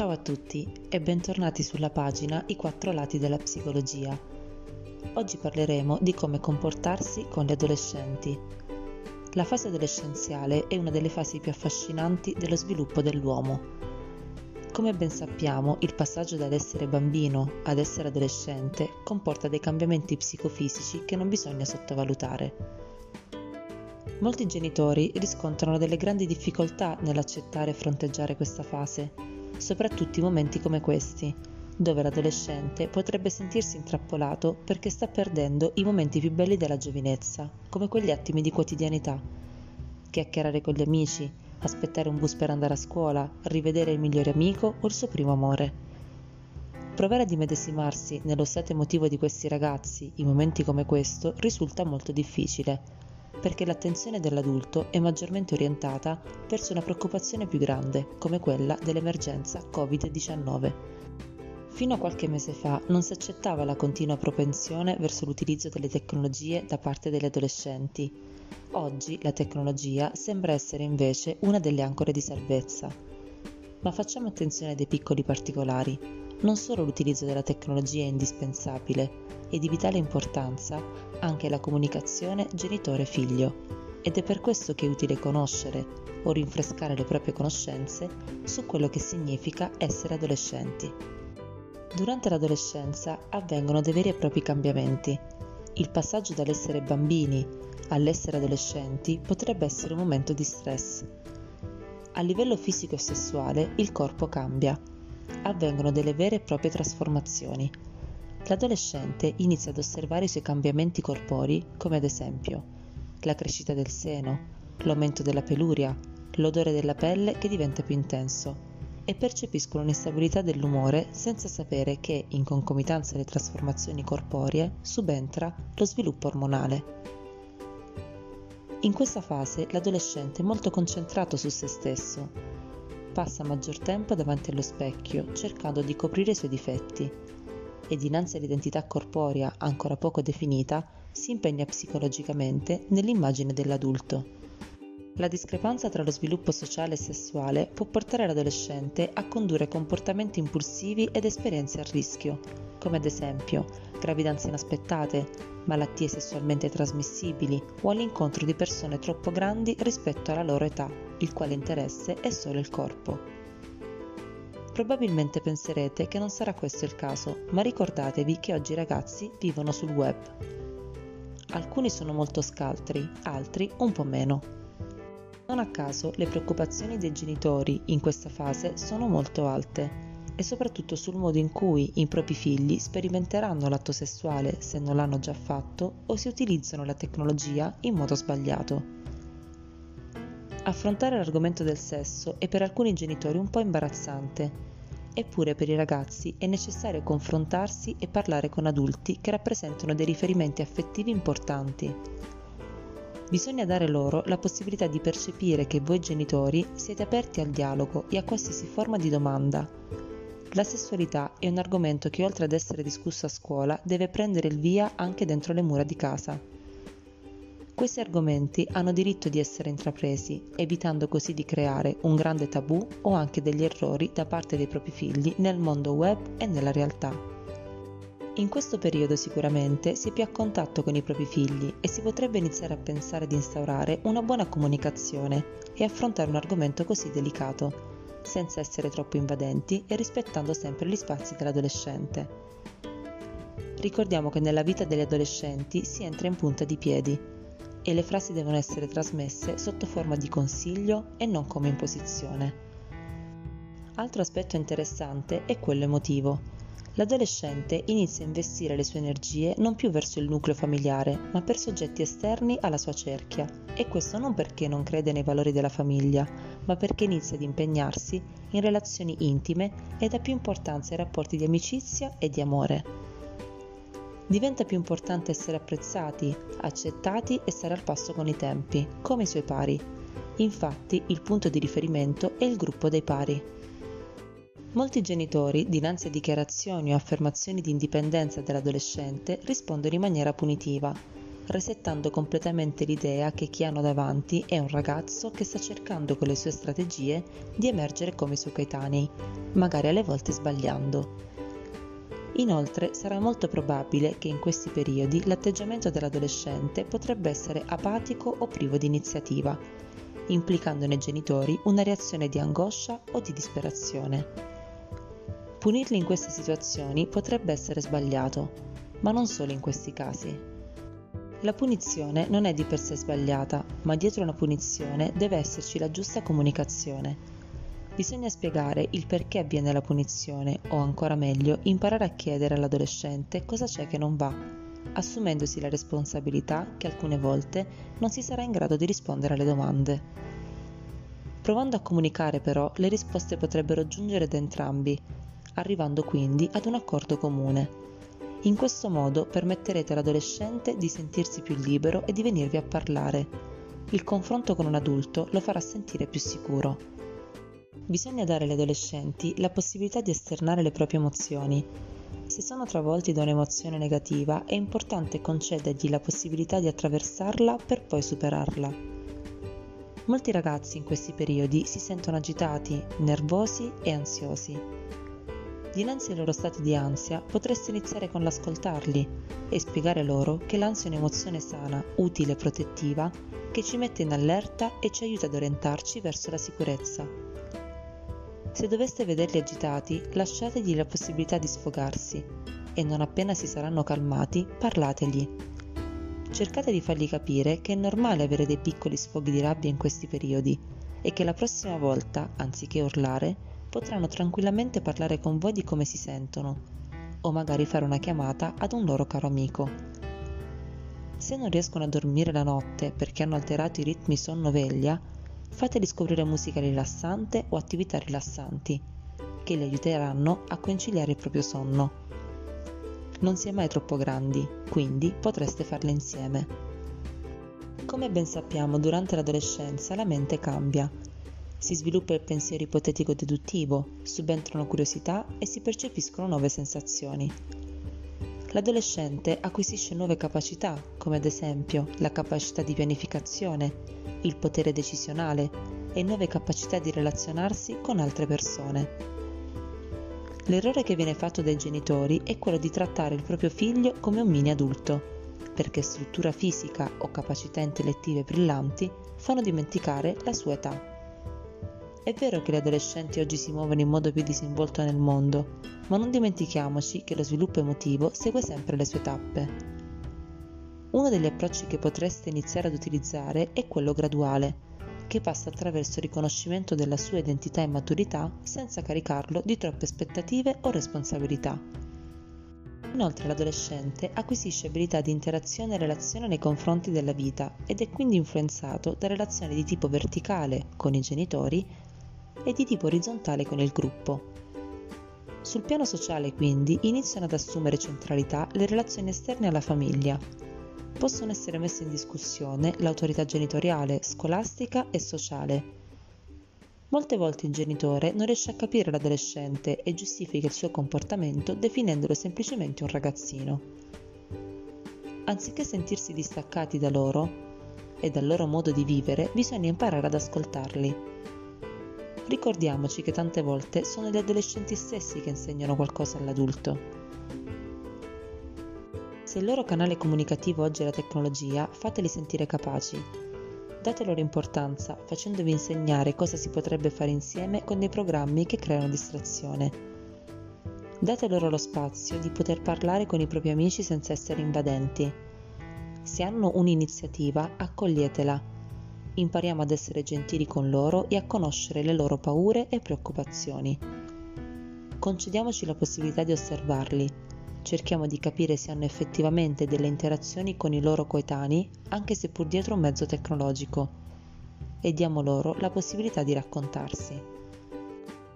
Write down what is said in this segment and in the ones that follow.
Ciao a tutti e bentornati sulla pagina I quattro lati della psicologia. Oggi parleremo di come comportarsi con gli adolescenti. La fase adolescenziale è una delle fasi più affascinanti dello sviluppo dell'uomo. Come ben sappiamo, il passaggio dall'essere bambino ad essere adolescente comporta dei cambiamenti psicofisici che non bisogna sottovalutare. Molti genitori riscontrano delle grandi difficoltà nell'accettare e fronteggiare questa fase soprattutto in momenti come questi, dove l'adolescente potrebbe sentirsi intrappolato perché sta perdendo i momenti più belli della giovinezza, come quegli attimi di quotidianità. Chiacchierare con gli amici, aspettare un bus per andare a scuola, rivedere il migliore amico o il suo primo amore. Provare ad immedesimarsi nello stato emotivo di questi ragazzi in momenti come questo risulta molto difficile, perché l'attenzione dell'adulto è maggiormente orientata verso una preoccupazione più grande, come quella dell'emergenza Covid-19. Fino a qualche mese fa non si accettava la continua propensione verso l'utilizzo delle tecnologie da parte degli adolescenti. Oggi la tecnologia sembra essere invece una delle ancore di salvezza. Ma facciamo attenzione a dei piccoli particolari. Non solo l'utilizzo della tecnologia è indispensabile, è di vitale importanza anche la comunicazione genitore-figlio ed è per questo che è utile conoscere o rinfrescare le proprie conoscenze su quello che significa essere adolescenti. Durante l'adolescenza avvengono dei veri e propri cambiamenti. Il passaggio dall'essere bambini all'essere adolescenti potrebbe essere un momento di stress. A livello fisico e sessuale il corpo cambia. Avvengono delle vere e proprie trasformazioni L'adolescente inizia ad osservare i suoi cambiamenti corporei come ad esempio la crescita del seno, l'aumento della peluria, l'odore della pelle che diventa più intenso e percepiscono un'instabilità dell'umore senza sapere che, in concomitanza alle trasformazioni corporee, subentra lo sviluppo ormonale. In questa fase l'adolescente è molto concentrato su se stesso. Passa maggior tempo davanti allo specchio cercando di coprire i suoi difetti e dinanzi all'identità corporea ancora poco definita, si impegna psicologicamente nell'immagine dell'adulto. La discrepanza tra lo sviluppo sociale e sessuale può portare l'adolescente a condurre comportamenti impulsivi ed esperienze a rischio, come ad esempio gravidanze inaspettate, malattie sessualmente trasmissibili o all'incontro di persone troppo grandi rispetto alla loro età, il quale interesse è solo il corpo. Probabilmente penserete che non sarà questo il caso, ma ricordatevi che oggi i ragazzi vivono sul web. Alcuni sono molto scaltri, altri un po' meno. Non a caso le preoccupazioni dei genitori in questa fase sono molto alte e soprattutto sul modo in cui i propri figli sperimenteranno l'atto sessuale se non l'hanno già fatto o se utilizzano la tecnologia in modo sbagliato. Affrontare l'argomento del sesso è per alcuni genitori un po' imbarazzante Eppure per i ragazzi è necessario confrontarsi e parlare con adulti che rappresentano dei riferimenti affettivi importanti. Bisogna dare loro la possibilità di percepire che voi genitori siete aperti al dialogo e a qualsiasi forma di domanda. La sessualità è un argomento che oltre ad essere discusso a scuola deve prendere il via anche dentro le mura di casa. Questi argomenti hanno diritto di essere intrapresi, evitando così di creare un grande tabù o anche degli errori da parte dei propri figli nel mondo web e nella realtà. In questo periodo sicuramente si è più a contatto con i propri figli e si potrebbe iniziare a pensare di instaurare una buona comunicazione e affrontare un argomento così delicato, senza essere troppo invadenti e rispettando sempre gli spazi dell'adolescente. Ricordiamo che nella vita degli adolescenti si entra in punta di piedi e le frasi devono essere trasmesse sotto forma di consiglio e non come imposizione. Altro aspetto interessante è quello emotivo. L'adolescente inizia a investire le sue energie non più verso il nucleo familiare, ma per soggetti esterni alla sua cerchia, e questo non perché non crede nei valori della famiglia, ma perché inizia ad impegnarsi in relazioni intime e dà più importanza ai rapporti di amicizia e di amore diventa più importante essere apprezzati, accettati e stare al passo con i tempi, come i suoi pari. Infatti il punto di riferimento è il gruppo dei pari. Molti genitori, dinanzi a dichiarazioni o affermazioni di indipendenza dell'adolescente, rispondono in maniera punitiva, resettando completamente l'idea che chi hanno davanti è un ragazzo che sta cercando con le sue strategie di emergere come i suoi coetanei, magari alle volte sbagliando. Inoltre sarà molto probabile che in questi periodi l'atteggiamento dell'adolescente potrebbe essere apatico o privo di iniziativa, implicando nei genitori una reazione di angoscia o di disperazione. Punirli in queste situazioni potrebbe essere sbagliato, ma non solo in questi casi. La punizione non è di per sé sbagliata, ma dietro una punizione deve esserci la giusta comunicazione. Bisogna spiegare il perché avviene la punizione o ancora meglio imparare a chiedere all'adolescente cosa c'è che non va, assumendosi la responsabilità che alcune volte non si sarà in grado di rispondere alle domande. Provando a comunicare però le risposte potrebbero giungere da entrambi, arrivando quindi ad un accordo comune. In questo modo permetterete all'adolescente di sentirsi più libero e di venirvi a parlare. Il confronto con un adulto lo farà sentire più sicuro. Bisogna dare agli adolescenti la possibilità di esternare le proprie emozioni. Se sono travolti da un'emozione negativa, è importante concedergli la possibilità di attraversarla per poi superarla. Molti ragazzi in questi periodi si sentono agitati, nervosi e ansiosi. Dinanzi ai loro stati di ansia potreste iniziare con l'ascoltarli e spiegare loro che l'ansia è un'emozione sana, utile e protettiva che ci mette in allerta e ci aiuta ad orientarci verso la sicurezza. Se doveste vederli agitati, lasciategli la possibilità di sfogarsi e non appena si saranno calmati, parlategli. Cercate di fargli capire che è normale avere dei piccoli sfoghi di rabbia in questi periodi e che la prossima volta, anziché urlare, potranno tranquillamente parlare con voi di come si sentono o magari fare una chiamata ad un loro caro amico. Se non riescono a dormire la notte perché hanno alterato i ritmi sonno-veglia, fateli scoprire musica rilassante o attività rilassanti, che li aiuteranno a conciliare il proprio sonno. Non si è mai troppo grandi, quindi potreste farle insieme. Come ben sappiamo, durante l'adolescenza la mente cambia si sviluppa il pensiero ipotetico-deduttivo, subentrano curiosità e si percepiscono nuove sensazioni. L'adolescente acquisisce nuove capacità, come ad esempio la capacità di pianificazione, il potere decisionale e nuove capacità di relazionarsi con altre persone. L'errore che viene fatto dai genitori è quello di trattare il proprio figlio come un mini adulto, perché struttura fisica o capacità intellettive brillanti fanno dimenticare la sua età. È vero che gli adolescenti oggi si muovono in modo più disinvolto nel mondo, ma non dimentichiamoci che lo sviluppo emotivo segue sempre le sue tappe. Uno degli approcci che potreste iniziare ad utilizzare è quello graduale, che passa attraverso il riconoscimento della sua identità e maturità senza caricarlo di troppe aspettative o responsabilità. Inoltre l'adolescente acquisisce abilità di interazione e relazione nei confronti della vita ed è quindi influenzato da relazioni di tipo verticale con i genitori e di tipo orizzontale con il gruppo. Sul piano sociale, quindi, iniziano ad assumere centralità le relazioni esterne alla famiglia. Possono essere messe in discussione l'autorità genitoriale, scolastica e sociale. Molte volte il genitore non riesce a capire l'adolescente e giustifica il suo comportamento definendolo semplicemente un ragazzino. Anziché sentirsi distaccati da loro e dal loro modo di vivere, bisogna imparare ad ascoltarli ricordiamoci che tante volte sono gli adolescenti stessi che insegnano qualcosa all'adulto. Se il loro canale comunicativo oggi è la tecnologia, fateli sentire capaci. Date loro importanza, facendovi insegnare cosa si potrebbe fare insieme con dei programmi che creano distrazione. Date loro lo spazio di poter parlare con i propri amici senza essere invadenti. Se hanno un'iniziativa, accoglietela impariamo ad essere gentili con loro e a conoscere le loro paure e preoccupazioni. Concediamoci la possibilità di osservarli, cerchiamo di capire se hanno effettivamente delle interazioni con i loro coetanei, anche se pur dietro un mezzo tecnologico, e diamo loro la possibilità di raccontarsi.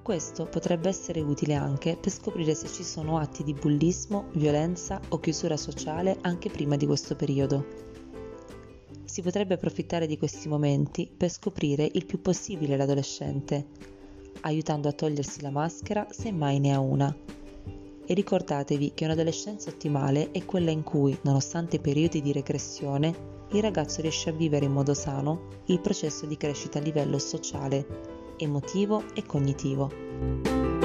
Questo potrebbe essere utile anche per scoprire se ci sono atti di bullismo, violenza o chiusura sociale anche prima di questo periodo si potrebbe approfittare di questi momenti per scoprire il più possibile l'adolescente, aiutando a togliersi la maschera se mai ne ha una. e ricordatevi che un'adolescenza ottimale è quella in cui, nonostante periodi di regressione, il ragazzo riesce a vivere in modo sano il processo di crescita a livello sociale, emotivo e cognitivo.